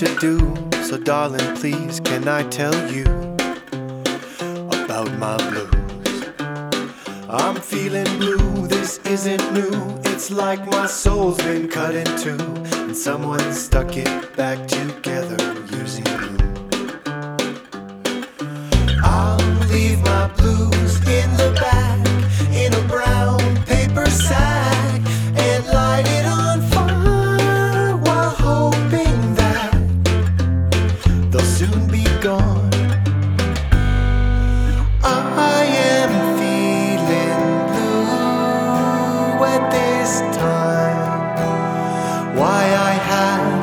to do. So, darling, please, can I tell you about my blues? I'm feeling blue, this isn't new. It's like my soul's been cut in two, and someone stuck it back together using glue. Why I